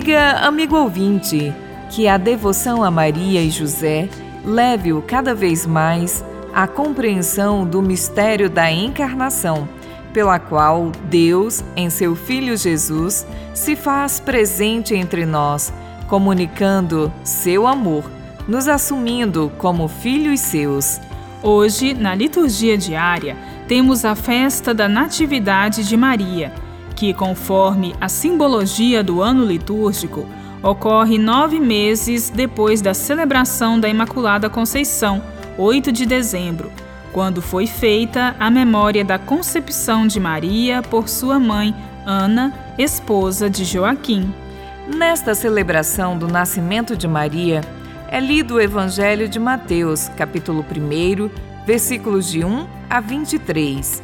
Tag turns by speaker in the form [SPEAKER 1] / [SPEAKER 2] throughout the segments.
[SPEAKER 1] Amiga, amigo ouvinte, que a devoção a Maria e José leve-o cada vez mais à compreensão do mistério da encarnação, pela qual Deus, em seu Filho Jesus, se faz presente entre nós, comunicando seu amor, nos assumindo como filhos seus.
[SPEAKER 2] Hoje, na liturgia diária, temos a festa da Natividade de Maria, que, conforme a simbologia do ano litúrgico, ocorre nove meses depois da celebração da Imaculada Conceição, 8 de dezembro, quando foi feita a memória da concepção de Maria por sua mãe, Ana, esposa de Joaquim.
[SPEAKER 1] Nesta celebração do nascimento de Maria, é lido o Evangelho de Mateus, capítulo 1, versículos de 1 a 23.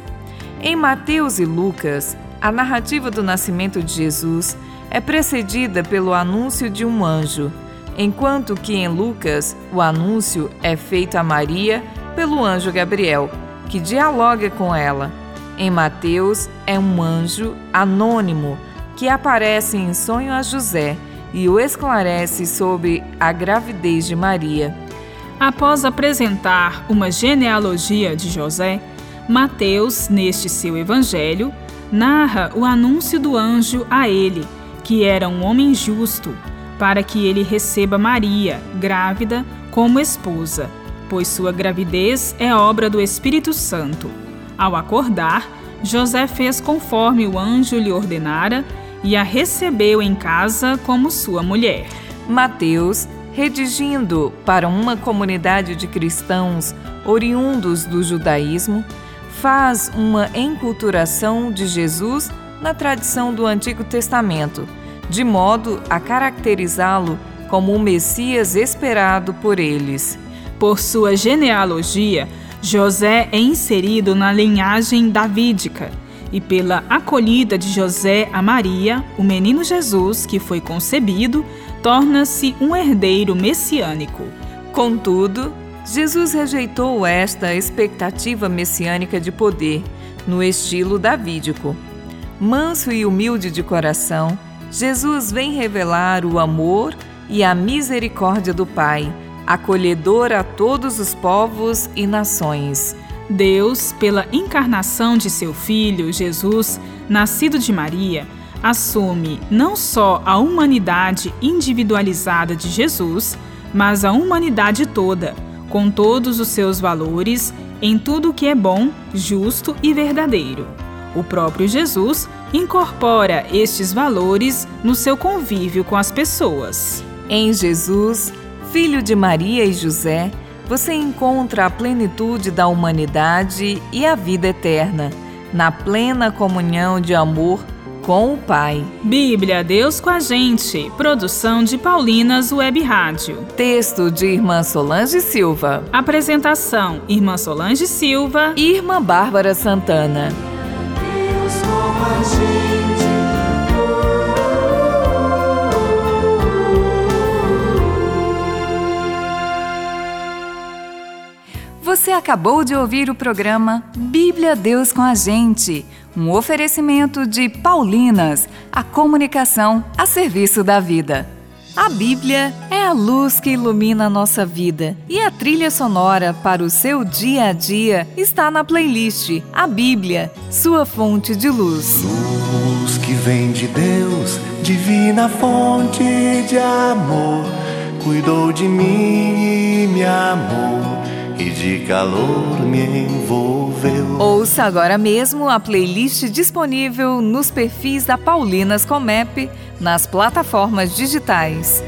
[SPEAKER 1] Em Mateus e Lucas, a narrativa do nascimento de Jesus é precedida pelo anúncio de um anjo, enquanto que em Lucas o anúncio é feito a Maria pelo anjo Gabriel, que dialoga com ela. Em Mateus é um anjo anônimo que aparece em sonho a José e o esclarece sobre a gravidez de Maria.
[SPEAKER 2] Após apresentar uma genealogia de José, Mateus, neste seu evangelho, narra o anúncio do anjo a ele, que era um homem justo, para que ele receba Maria, grávida, como esposa, pois sua gravidez é obra do Espírito Santo. Ao acordar, José fez conforme o anjo lhe ordenara e a recebeu em casa como sua mulher.
[SPEAKER 1] Mateus, redigindo para uma comunidade de cristãos oriundos do judaísmo, faz uma enculturação de Jesus na tradição do Antigo Testamento, de modo a caracterizá-lo como o Messias esperado por eles.
[SPEAKER 2] Por sua genealogia, José é inserido na linhagem davídica e pela acolhida de José a Maria, o menino Jesus, que foi concebido, torna-se um herdeiro messiânico.
[SPEAKER 1] Contudo, Jesus rejeitou esta expectativa messiânica de poder, no estilo davídico. Manso e humilde de coração, Jesus vem revelar o amor e a misericórdia do Pai, acolhedor a todos os povos e nações.
[SPEAKER 2] Deus, pela encarnação de seu Filho, Jesus, nascido de Maria, assume não só a humanidade individualizada de Jesus, mas a humanidade toda, com todos os seus valores, em tudo que é bom, justo e verdadeiro. O próprio Jesus incorpora estes valores no seu convívio com as pessoas.
[SPEAKER 1] Em Jesus, filho de Maria e José, você encontra a plenitude da humanidade e a vida eterna, na plena comunhão de amor com o Pai.
[SPEAKER 2] Bíblia, Deus com a gente. Produção de Paulinas Web Rádio.
[SPEAKER 1] Texto de Irmã Solange Silva.
[SPEAKER 2] Apresentação: Irmã Solange Silva
[SPEAKER 1] e Irmã Bárbara Santana.
[SPEAKER 3] Deus com a gente.
[SPEAKER 1] Você acabou de ouvir o programa Bíblia Deus com a Gente, um oferecimento de Paulinas, a comunicação a serviço da vida. A Bíblia é a luz que ilumina a nossa vida e a trilha sonora para o seu dia a dia está na playlist A Bíblia, sua fonte de luz.
[SPEAKER 3] Luz que vem de Deus, divina fonte de amor, cuidou de mim e me amou de calor me envolveu.
[SPEAKER 1] Ouça agora mesmo a playlist disponível nos perfis da Paulinas Comep nas plataformas digitais.